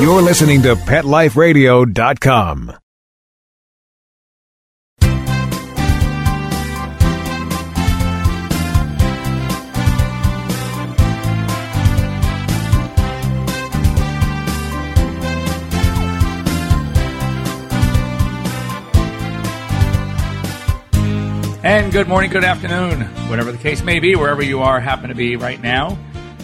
You're listening to PetLifeRadio.com. And good morning, good afternoon, whatever the case may be, wherever you are, happen to be right now.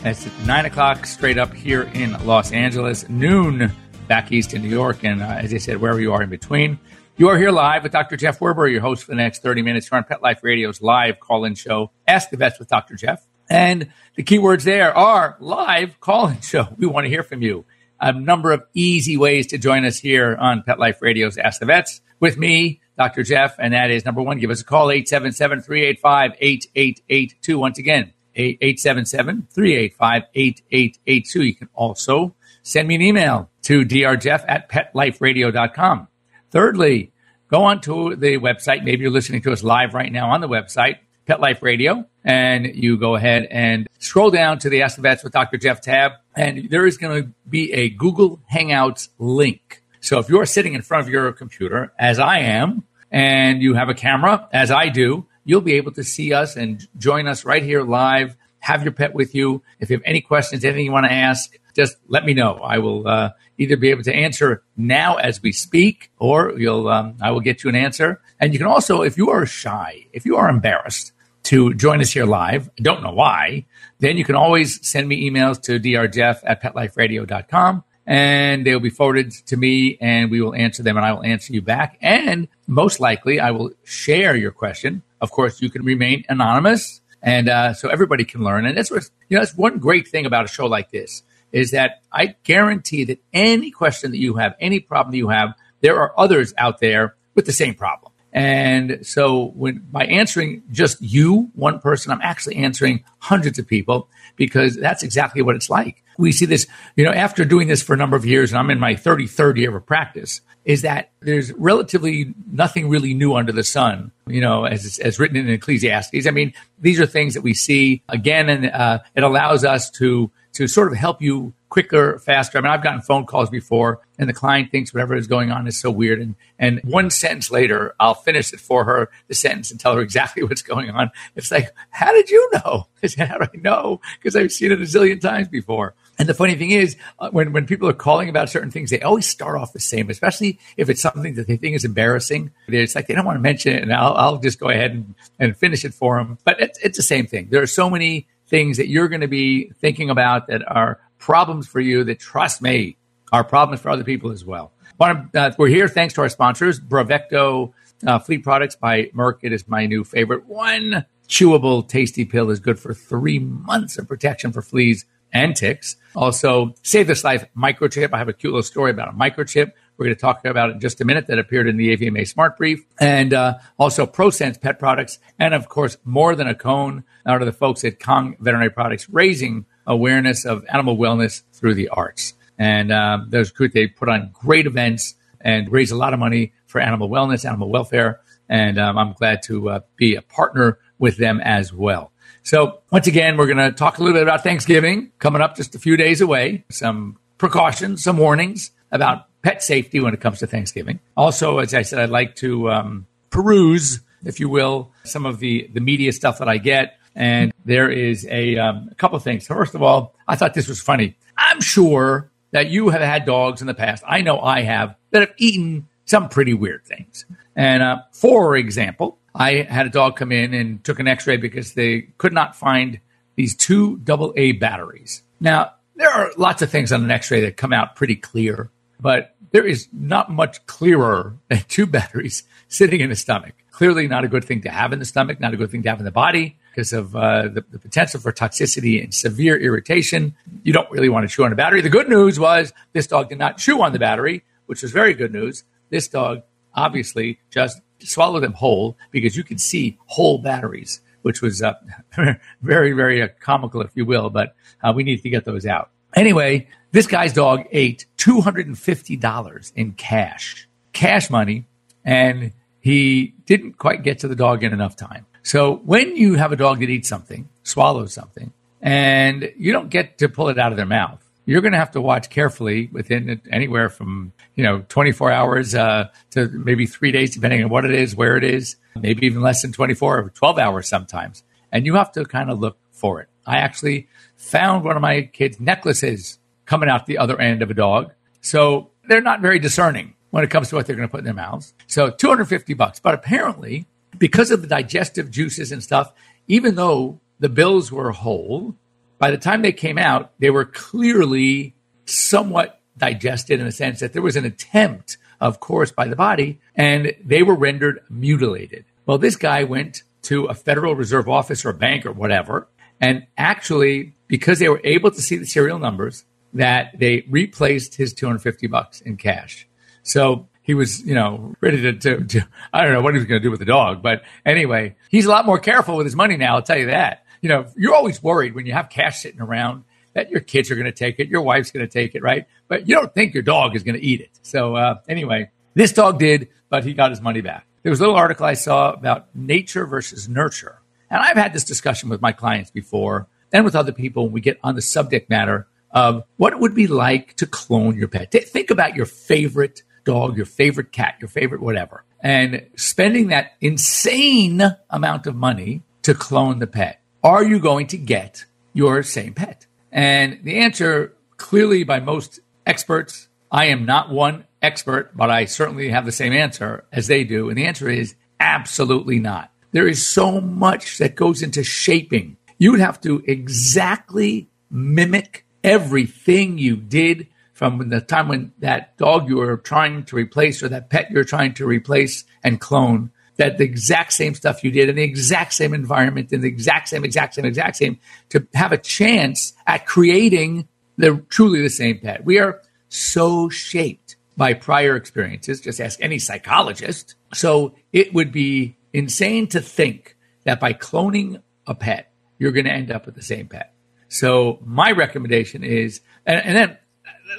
It's 9 o'clock straight up here in Los Angeles, noon back east in New York, and uh, as I said, wherever you are in between. You are here live with Dr. Jeff Werber, your host for the next 30 minutes here on Pet Life Radio's live call in show, Ask the Vets with Dr. Jeff. And the keywords there are live call in show. We want to hear from you. A number of easy ways to join us here on Pet Life Radio's Ask the Vets with me, Dr. Jeff, and that is number one, give us a call, 877 385 8882. Once again, 877 385 8882. You can also send me an email to drjeff at petliferadio.com. Thirdly, go on to the website. Maybe you're listening to us live right now on the website, Pet Life Radio, and you go ahead and scroll down to the Ask the Vets with Dr. Jeff tab, and there is going to be a Google Hangouts link. So if you're sitting in front of your computer, as I am, and you have a camera, as I do, you'll be able to see us and join us right here live. Have your pet with you. If you have any questions, anything you want to ask, just let me know. I will uh, either be able to answer now as we speak, or you'll um, I will get you an answer. And you can also, if you are shy, if you are embarrassed to join us here live, don't know why, then you can always send me emails to drjeff at petliferadio.com and they'll be forwarded to me and we will answer them and I will answer you back. And most likely I will share your question. Of course, you can remain anonymous and uh, so everybody can learn. And that's what, you know, that's one great thing about a show like this is that I guarantee that any question that you have, any problem that you have, there are others out there with the same problem. And so when by answering just you, one person, I'm actually answering hundreds of people because that's exactly what it's like. We see this, you know, after doing this for a number of years, and I'm in my 33rd year of practice, is that there's relatively nothing really new under the sun, you know, as, as written in Ecclesiastes. I mean, these are things that we see again, and uh, it allows us to to sort of help you quicker, faster. I mean, I've gotten phone calls before, and the client thinks whatever is going on is so weird. And, and one sentence later, I'll finish it for her, the sentence, and tell her exactly what's going on. It's like, how did you know? I said, how do I know? Because I've seen it a zillion times before. And the funny thing is, uh, when, when people are calling about certain things, they always start off the same, especially if it's something that they think is embarrassing. It's like they don't want to mention it, and I'll, I'll just go ahead and, and finish it for them. But it's, it's the same thing. There are so many things that you're going to be thinking about that are problems for you that, trust me, are problems for other people as well. Uh, we're here thanks to our sponsors, Bravecto uh, Flea Products by Merck. It is my new favorite. One chewable tasty pill is good for three months of protection for fleas and ticks. Also, Save This Life microchip. I have a cute little story about a microchip. We're going to talk about it in just a minute that appeared in the AVMA Smart Brief. And uh, also ProSense Pet Products. And of course, more than a cone out of the folks at Kong Veterinary Products, raising awareness of animal wellness through the arts. And um, those they put on great events and raise a lot of money for animal wellness, animal welfare. And um, I'm glad to uh, be a partner with them as well. So once again, we're going to talk a little bit about Thanksgiving coming up just a few days away. Some precautions, some warnings about pet safety when it comes to Thanksgiving. Also, as I said, I'd like to um, peruse, if you will, some of the the media stuff that I get. And there is a, um, a couple of things. First of all, I thought this was funny. I'm sure that you have had dogs in the past. I know I have that have eaten some pretty weird things. And uh, for example, I had a dog come in and took an X-ray because they could not find these two double A batteries. Now there are lots of things on an X-ray that come out pretty clear, but there is not much clearer than two batteries sitting in the stomach. Clearly, not a good thing to have in the stomach, not a good thing to have in the body because of uh, the, the, potential for toxicity and severe irritation. You don't really want to chew on a battery. The good news was this dog did not chew on the battery, which was very good news. This dog obviously just swallowed them whole because you can see whole batteries, which was uh, very, very uh, comical, if you will, but uh, we need to get those out. Anyway, this guy's dog ate $250 in cash, cash money, and he didn't quite get to the dog in enough time. So when you have a dog that eats something, swallows something, and you don't get to pull it out of their mouth, you're going to have to watch carefully within anywhere from you know 24 hours uh, to maybe three days, depending on what it is, where it is, maybe even less than 24 or 12 hours sometimes. And you have to kind of look for it. I actually found one of my kids' necklaces coming out the other end of a dog. So they're not very discerning when it comes to what they're going to put in their mouths. So 250 bucks. But apparently, because of the digestive juices and stuff, even though the bills were whole, by the time they came out, they were clearly somewhat digested in the sense that there was an attempt, of course, by the body, and they were rendered mutilated. Well, this guy went to a Federal Reserve office or a bank or whatever, and actually, because they were able to see the serial numbers, that they replaced his 250 bucks in cash. So he was, you know, ready to, to, to I don't know what he was going to do with the dog, but anyway, he's a lot more careful with his money now. I'll tell you that. You know, you're always worried when you have cash sitting around that your kids are going to take it, your wife's going to take it, right? But you don't think your dog is going to eat it. So uh, anyway, this dog did, but he got his money back. There was a little article I saw about nature versus nurture. And I've had this discussion with my clients before and with other people when we get on the subject matter of what it would be like to clone your pet. Think about your favorite dog, your favorite cat, your favorite whatever, and spending that insane amount of money to clone the pet. Are you going to get your same pet? And the answer, clearly by most experts, I am not one expert, but I certainly have the same answer as they do. And the answer is absolutely not. There is so much that goes into shaping. You would have to exactly mimic everything you did from the time when that dog you were trying to replace or that pet you're trying to replace and clone that the exact same stuff you did in the exact same environment in the exact same exact same exact same to have a chance at creating the truly the same pet we are so shaped by prior experiences just ask any psychologist so it would be insane to think that by cloning a pet you're going to end up with the same pet so my recommendation is, and, and then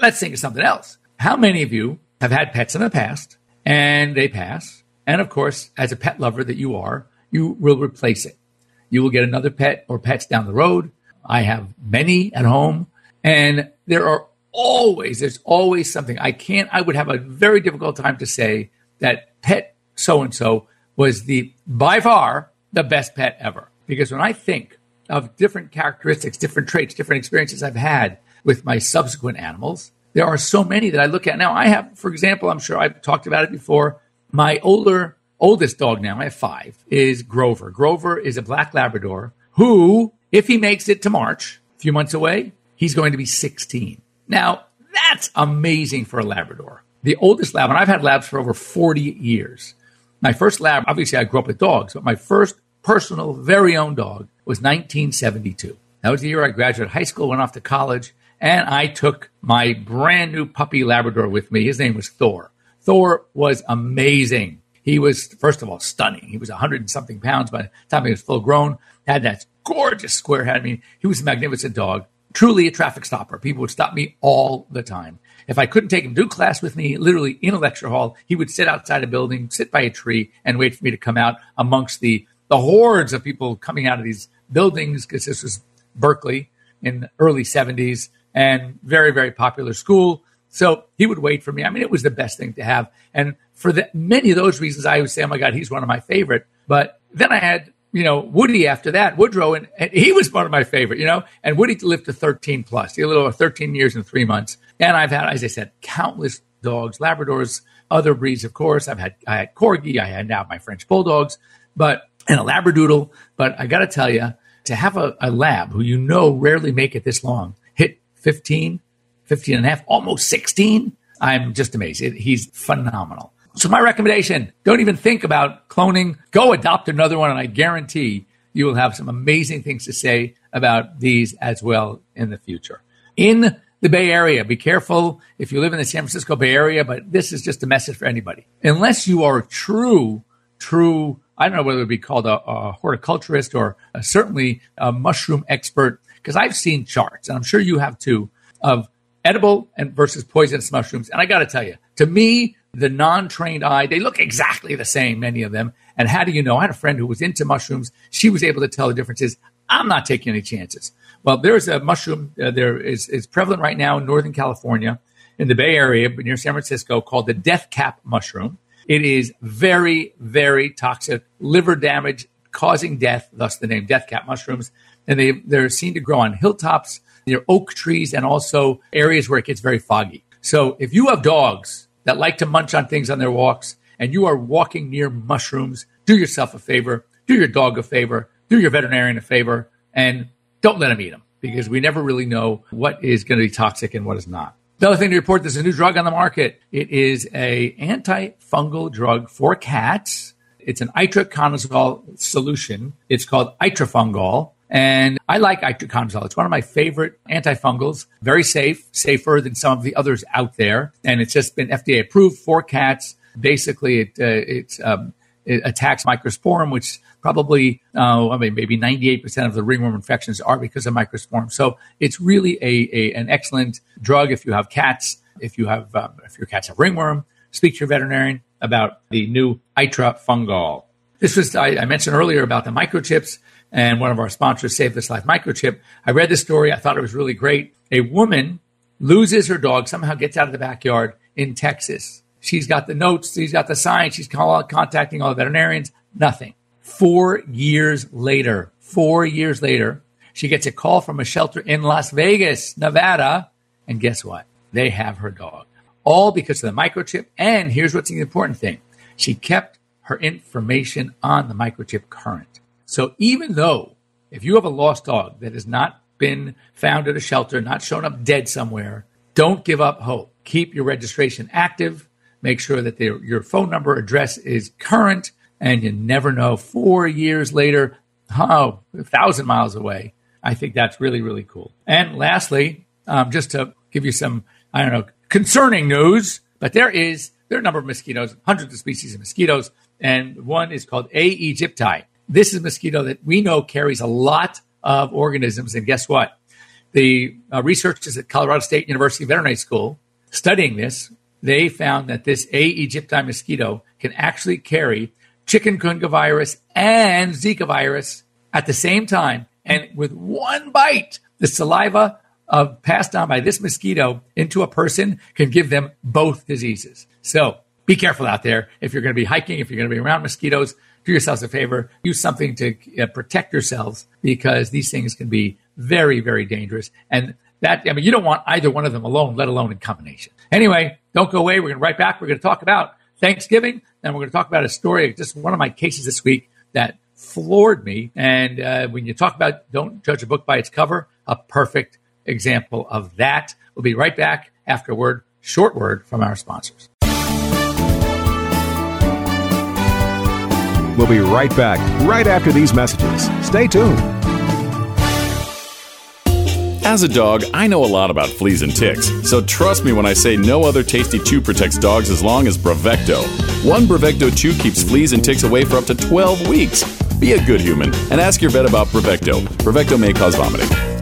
let's think of something else. How many of you have had pets in the past and they pass? And of course, as a pet lover that you are, you will replace it. You will get another pet or pets down the road. I have many at home and there are always, there's always something. I can't, I would have a very difficult time to say that pet so and so was the, by far, the best pet ever. Because when I think of different characteristics, different traits, different experiences I've had with my subsequent animals. There are so many that I look at now. I have, for example, I'm sure I've talked about it before. My older, oldest dog now, I have five, is Grover. Grover is a black Labrador who, if he makes it to March, a few months away, he's going to be 16. Now, that's amazing for a Labrador. The oldest lab, and I've had labs for over 40 years. My first lab, obviously, I grew up with dogs, but my first personal, very own dog was 1972. That was the year I graduated high school, went off to college, and I took my brand new puppy Labrador with me. His name was Thor. Thor was amazing. He was, first of all, stunning. He was 100 and something pounds by the time he was full grown, had that gorgeous square head. I mean, he was a magnificent dog, truly a traffic stopper. People would stop me all the time. If I couldn't take him to class with me, literally in a lecture hall, he would sit outside a building, sit by a tree, and wait for me to come out amongst the the hordes of people coming out of these buildings because this was Berkeley in the early 70s and very, very popular school. So he would wait for me. I mean, it was the best thing to have. And for the, many of those reasons, I would say, oh my God, he's one of my favorite. But then I had, you know, Woody after that, Woodrow, and, and he was one of my favorite, you know, and Woody lived to 13 plus, a little over 13 years and three months. And I've had, as I said, countless dogs, Labradors, other breeds, of course. I've had, I had Corgi, I had now my French Bulldogs, but and a labradoodle. But I got to tell you, to have a, a, lab who you know rarely make it this long hit 15, 15 and a half, almost 16, I'm just amazed. He's phenomenal. So my recommendation, don't even think about cloning. Go adopt another one, and I guarantee you will have some amazing things to say about these as well in the future. In the Bay Area, be careful if you live in the San Francisco Bay Area, but this is just a message for anybody. Unless you are a true, true I don't know whether it would be called a, a horticulturist or a, certainly a mushroom expert, because I've seen charts, and I'm sure you have too, of edible and versus poisonous mushrooms. And I got to tell you, to me, the non-trained eye, they look exactly the same, many of them. And how do you know? I had a friend who was into mushrooms. She was able to tell the differences. I'm not taking any chances. Well, there's a mushroom uh, there is, is prevalent right now in Northern California, in the Bay Area near San Francisco, called the death cap mushroom. It is very, very toxic, liver damage, causing death, thus the name death cap mushrooms. And they, they're seen to grow on hilltops, near oak trees, and also areas where it gets very foggy. So if you have dogs that like to munch on things on their walks and you are walking near mushrooms, do yourself a favor, do your dog a favor, do your veterinarian a favor, and don't let them eat them because we never really know what is going to be toxic and what is not. The other thing to report, there's a new drug on the market. It is a antifungal drug for cats. It's an itraconazole solution. It's called itrafungol. And I like itraconazole. It's one of my favorite antifungals. Very safe, safer than some of the others out there. And it's just been FDA approved for cats. Basically, it, uh, it's um, it attacks microsporum, which probably, uh, I mean, maybe 98% of the ringworm infections are because of microsporum. So it's really a, a an excellent drug if you have cats, if you have, um, if your cats have ringworm, speak to your veterinarian about the new Itrafungol. This was, I, I mentioned earlier about the microchips and one of our sponsors, Save This Life Microchip. I read this story. I thought it was really great. A woman loses her dog, somehow gets out of the backyard in Texas She's got the notes, she's got the signs, she's call, contacting all the veterinarians. Nothing. Four years later, four years later, she gets a call from a shelter in Las Vegas, Nevada. And guess what? They have her dog. All because of the microchip. And here's what's the important thing she kept her information on the microchip current. So even though if you have a lost dog that has not been found at a shelter, not shown up dead somewhere, don't give up hope. Keep your registration active make sure that your phone number address is current, and you never know. Four years later, oh, a thousand miles away. I think that's really, really cool. And lastly, um, just to give you some, I don't know, concerning news, but there is there are a number of mosquitoes, hundreds of species of mosquitoes, and one is called A. aegypti. This is a mosquito that we know carries a lot of organisms, and guess what? The uh, researchers at Colorado State University Veterinary School studying this they found that this A. aegypti mosquito can actually carry chikungunya virus and Zika virus at the same time. And with one bite, the saliva of passed on by this mosquito into a person can give them both diseases. So be careful out there. If you're going to be hiking, if you're going to be around mosquitoes, do yourselves a favor. Use something to uh, protect yourselves because these things can be very, very dangerous. And that, I mean, you don't want either one of them alone, let alone in combination. Anyway, don't go away. We're going to right back. We're going to talk about Thanksgiving, and we're going to talk about a story, just one of my cases this week that floored me. And uh, when you talk about don't judge a book by its cover, a perfect example of that. We'll be right back after a word, short word from our sponsors. We'll be right back right after these messages. Stay tuned. As a dog, I know a lot about fleas and ticks, so trust me when I say no other tasty chew protects dogs as long as Bravecto. One Bravecto chew keeps fleas and ticks away for up to 12 weeks. Be a good human and ask your vet about Bravecto. Bravecto may cause vomiting.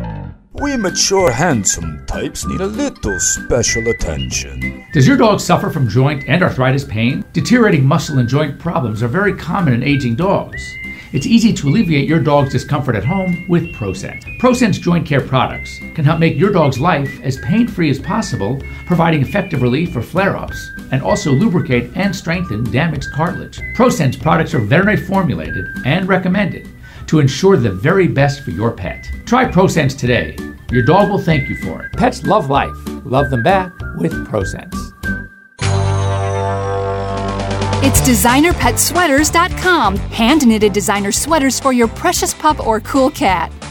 We mature, handsome types need a little special attention. Does your dog suffer from joint and arthritis pain? Deteriorating muscle and joint problems are very common in aging dogs. It's easy to alleviate your dog's discomfort at home with ProSense. ProSense joint care products can help make your dog's life as pain free as possible, providing effective relief for flare ups and also lubricate and strengthen damaged cartilage. ProSense products are veterinary formulated and recommended to ensure the very best for your pet. Try ProSense today. Your dog will thank you for it. Pets love life. Love them back with ProSense. It's designerpetsweaters.com. Hand knitted designer sweaters for your precious pup or cool cat.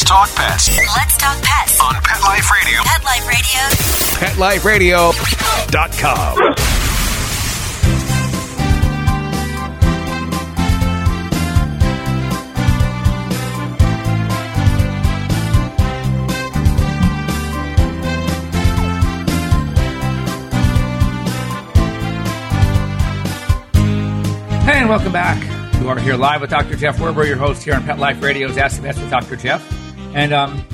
Let's Talk Pets. Let's Talk Pets. On Pet Life Radio. Pet Life Radio. PetLifeRadio.com. Hey, and welcome back. You are here live with Dr. Jeff Werber, your host here on Pet Life Radio's Ask the Vets with Dr. Jeff. And um,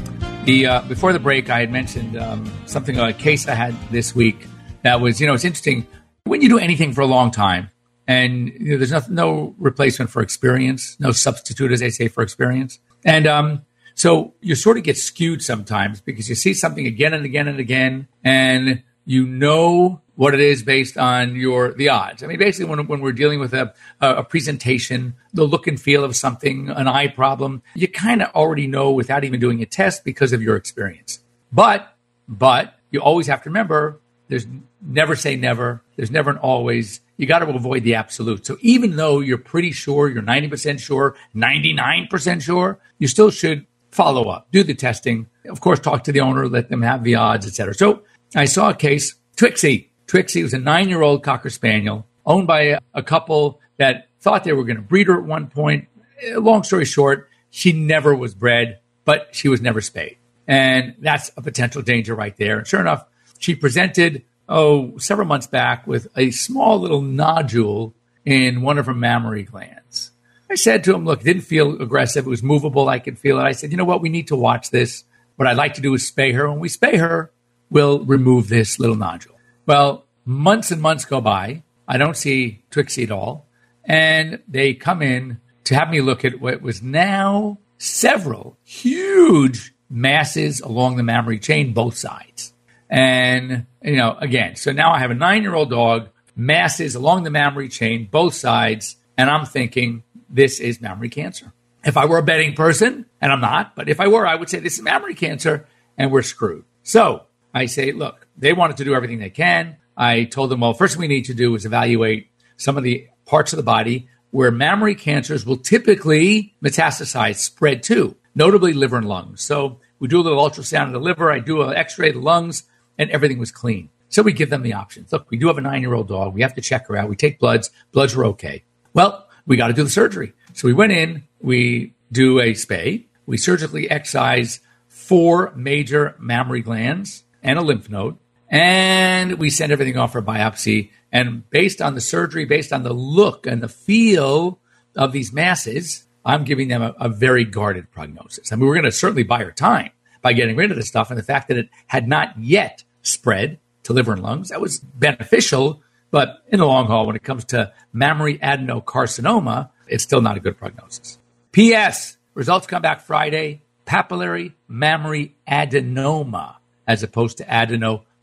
the uh, before the break, I had mentioned um, something a case I had this week that was, you know, it's interesting when you do anything for a long time, and you know, there's no, no replacement for experience, no substitute, as they say, for experience. And um, so you sort of get skewed sometimes because you see something again and again and again, and you know what it is based on your the odds. I mean, basically, when, when we're dealing with a, a presentation, the look and feel of something, an eye problem, you kind of already know without even doing a test because of your experience. But but you always have to remember there's never say never. There's never an always. You got to avoid the absolute. So even though you're pretty sure, you're 90% sure, 99% sure, you still should follow up, do the testing. Of course, talk to the owner, let them have the odds, etc. So I saw a case, Twixie. Twixie was a nine year old Cocker Spaniel owned by a, a couple that thought they were going to breed her at one point. Eh, long story short, she never was bred, but she was never spayed. And that's a potential danger right there. And sure enough, she presented, oh, several months back with a small little nodule in one of her mammary glands. I said to him, look, it didn't feel aggressive. It was movable. I could feel it. I said, you know what? We need to watch this. What I'd like to do is spay her. When we spay her, we'll remove this little nodule. Well, months and months go by. I don't see Twixie at all. And they come in to have me look at what was now several huge masses along the mammary chain, both sides. And, you know, again, so now I have a nine year old dog, masses along the mammary chain, both sides. And I'm thinking, this is mammary cancer. If I were a betting person, and I'm not, but if I were, I would say this is mammary cancer and we're screwed. So I say, look, they wanted to do everything they can. I told them, well, first thing we need to do is evaluate some of the parts of the body where mammary cancers will typically metastasize, spread to, notably liver and lungs. So we do a little ultrasound of the liver. I do an x-ray of the lungs and everything was clean. So we give them the options. Look, we do have a nine year old dog. We have to check her out. We take bloods. Bloods are okay. Well, we got to do the surgery. So we went in, we do a spay. We surgically excise four major mammary glands and a lymph node. And we send everything off for biopsy. And based on the surgery, based on the look and the feel of these masses, I'm giving them a, a very guarded prognosis. I mean, we're going to certainly buy her time by getting rid of this stuff. And the fact that it had not yet spread to liver and lungs, that was beneficial. But in the long haul, when it comes to mammary adenocarcinoma, it's still not a good prognosis. P.S. Results come back Friday. Papillary mammary adenoma as opposed to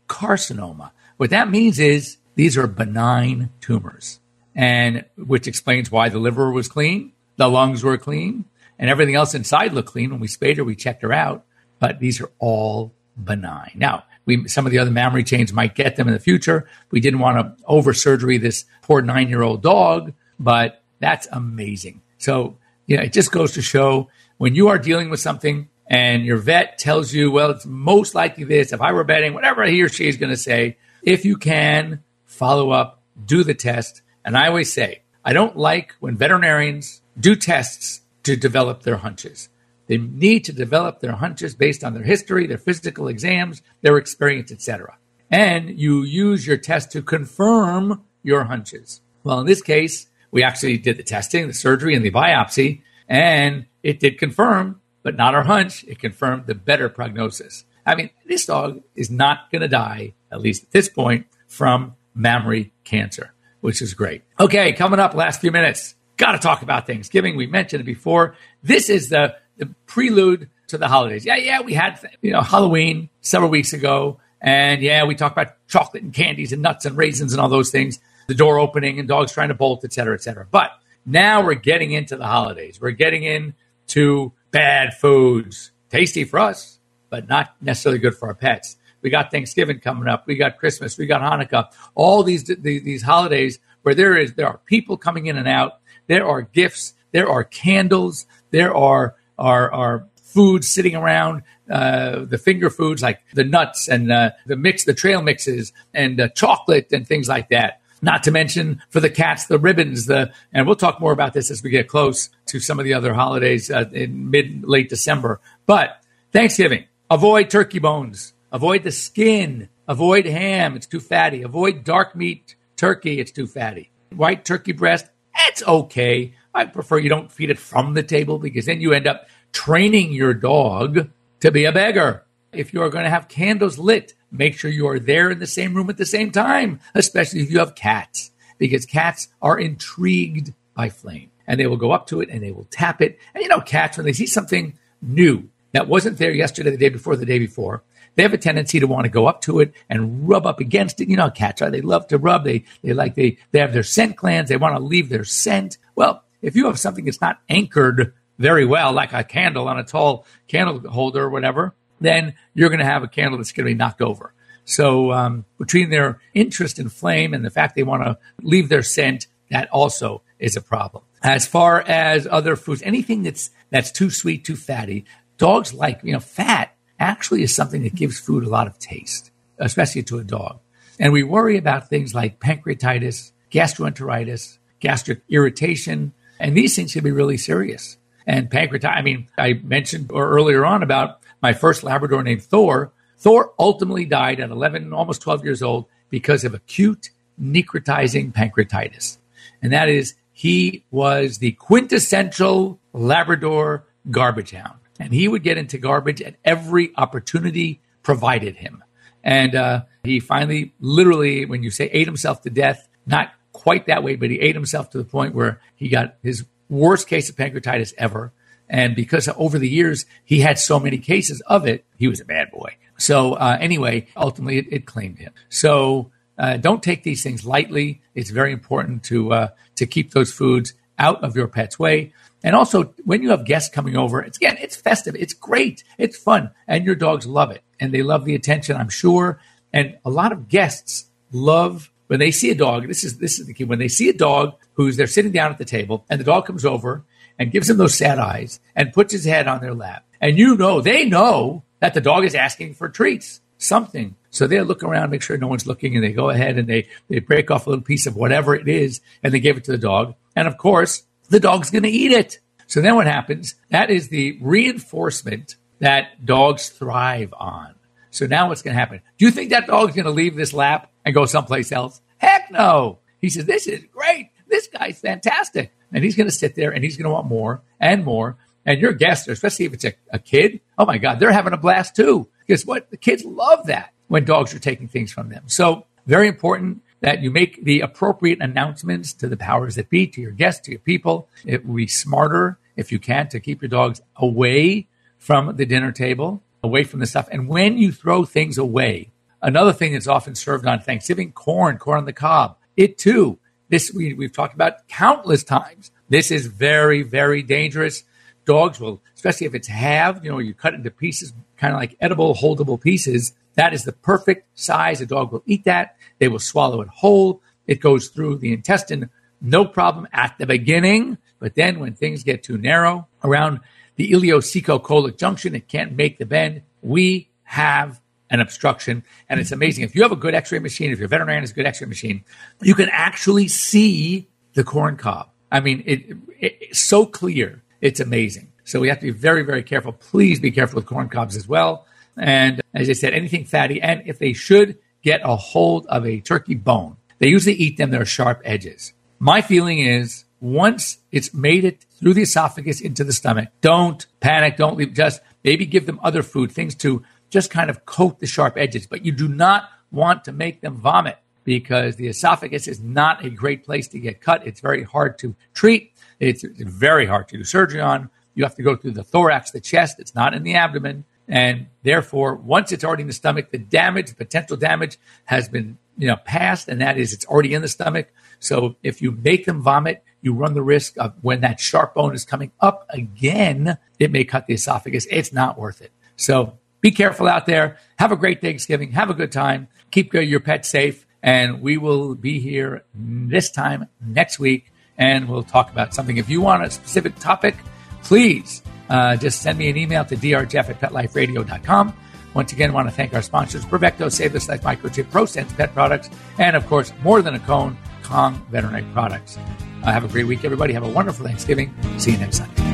adenocarcinoma. What that means is these are benign tumors, and which explains why the liver was clean, the lungs were clean, and everything else inside looked clean. When we spayed her, we checked her out, but these are all benign. Now, we, some of the other mammary chains might get them in the future. We didn't want to over surgery this poor nine year old dog, but that's amazing. So, you know, it just goes to show when you are dealing with something and your vet tells you, well, it's most likely this. If I were betting, whatever he or she is going to say, if you can follow up, do the test. And I always say, I don't like when veterinarians do tests to develop their hunches. They need to develop their hunches based on their history, their physical exams, their experience, etc. And you use your test to confirm your hunches. Well, in this case, we actually did the testing, the surgery, and the biopsy, and it did confirm but not our hunch. It confirmed the better prognosis. I mean, this dog is not going to die, at least at this point, from mammary cancer, which is great. Okay, coming up, last few minutes. Got to talk about Thanksgiving. We mentioned it before. This is the, the prelude to the holidays. Yeah, yeah, we had you know Halloween several weeks ago, and yeah, we talked about chocolate and candies and nuts and raisins and all those things. The door opening and dogs trying to bolt, et cetera, et cetera. But now we're getting into the holidays. We're getting into bad foods. Tasty for us, but not necessarily good for our pets. We got Thanksgiving coming up. We got Christmas. We got Hanukkah. All these these, these holidays where there is there are people coming in and out. There are gifts. There are candles. There are are are foods sitting around. Uh, the finger foods like the nuts and uh, the mix, the trail mixes, and uh, chocolate and things like that. Not to mention for the cats, the ribbons, the and we'll talk more about this as we get close to some of the other holidays uh, in mid late December. But Thanksgiving, avoid turkey bones, avoid the skin, avoid ham, it's too fatty. Avoid dark meat turkey, it's too fatty. White turkey breast, It's okay. I prefer you don't feed it from the table because then you end up training your dog to be a beggar. If you are going to have candles lit, make sure you are there in the same room at the same time, especially if you have cats, because cats are intrigued by flame and they will go up to it and they will tap it. And you know, cats, when they see something new that wasn't there yesterday, the day before, the day before, they have a tendency to want to go up to it and rub up against it. You know, cats are, they love to rub. They, they like, they, they have their scent glands. They want to leave their scent. Well, if you have something that's not anchored very well, like a candle on a tall candle holder or whatever, then you're going to have a candle that's going to be knocked over. So um, between their interest in flame and the fact they want to leave their scent, that also is a problem. As far as other foods, anything that's that's too sweet, too fatty, dogs like you know fat actually is something that gives food a lot of taste, especially to a dog. And we worry about things like pancreatitis, gastroenteritis, gastric irritation, and these things can be really serious. And pancreatitis, I mean, I mentioned earlier on about my first Labrador named Thor. Thor ultimately died at 11, almost 12 years old because of acute necrotizing pancreatitis. And that is, he was the quintessential Labrador garbage hound. And he would get into garbage at every opportunity provided him. And uh, he finally, literally, when you say ate himself to death, not quite that way, but he ate himself to the point where he got his worst case of pancreatitis ever. And because over the years he had so many cases of it, he was a bad boy. So uh, anyway, ultimately it, it claimed him. So uh, don't take these things lightly. It's very important to uh, to keep those foods out of your pet's way. And also, when you have guests coming over, it's again, it's festive, it's great, it's fun, and your dogs love it, and they love the attention, I'm sure. And a lot of guests love when they see a dog. This is this is the key. When they see a dog who's they're sitting down at the table, and the dog comes over and gives them those sad eyes and puts his head on their lap, and you know they know that the dog is asking for treats, something. So they look around, make sure no one's looking, and they go ahead and they they break off a little piece of whatever it is, and they give it to the dog. And of course, the dog's going to eat it. So then what happens? That is the reinforcement that dogs thrive on. So now what's going to happen? Do you think that dog's going to leave this lap and go someplace else? Heck no. He says, This is great. This guy's fantastic. And he's going to sit there and he's going to want more and more. And your guests, especially if it's a, a kid, oh my God, they're having a blast too. Guess what? The kids love that when dogs are taking things from them. So very important that you make the appropriate announcements to the powers that be, to your guests, to your people. It will be smarter if you can to keep your dogs away from the dinner table, away from the stuff. And when you throw things away, another thing that's often served on Thanksgiving, corn, corn on the cob. It too, this we, we've talked about countless times. This is very, very dangerous. Dogs will, especially if it's halved, you know, you cut into pieces, kind of like edible, holdable pieces. That is the perfect size. A dog will eat that. They will swallow it whole. It goes through the intestine, no problem at the beginning. But then when things get too narrow around the ileocecocolic junction, it can't make the bend. We have an obstruction. And it's amazing. If you have a good x ray machine, if your veterinarian has a good x ray machine, you can actually see the corn cob. I mean, it, it, it's so clear. It's amazing. So we have to be very, very careful. Please be careful with corn cobs as well. And as I said, anything fatty. And if they should get a hold of a turkey bone. They usually eat them, their sharp edges. My feeling is once it's made it through the esophagus into the stomach, don't panic, don't leave, just maybe give them other food, things to just kind of coat the sharp edges. But you do not want to make them vomit because the esophagus is not a great place to get cut. It's very hard to treat. It's very hard to do surgery on. You have to go through the thorax, the chest. It's not in the abdomen. And therefore, once it's already in the stomach, the damage, the potential damage has been, you know, passed, and that is it's already in the stomach. So if you make them vomit, you run the risk of when that sharp bone is coming up again, it may cut the esophagus. It's not worth it. So be careful out there. Have a great Thanksgiving. Have a good time. Keep your pet safe. And we will be here this time next week and we'll talk about something. If you want a specific topic, please uh, just send me an email to drjeff at petliferadio.com. Once again, want to thank our sponsors, Bravecto, Save This Life Microchip, ProSense Pet Products, and of course, more than a cone, Kong Veterinary Products. Uh, have a great week, everybody. Have a wonderful Thanksgiving. See you next Sunday.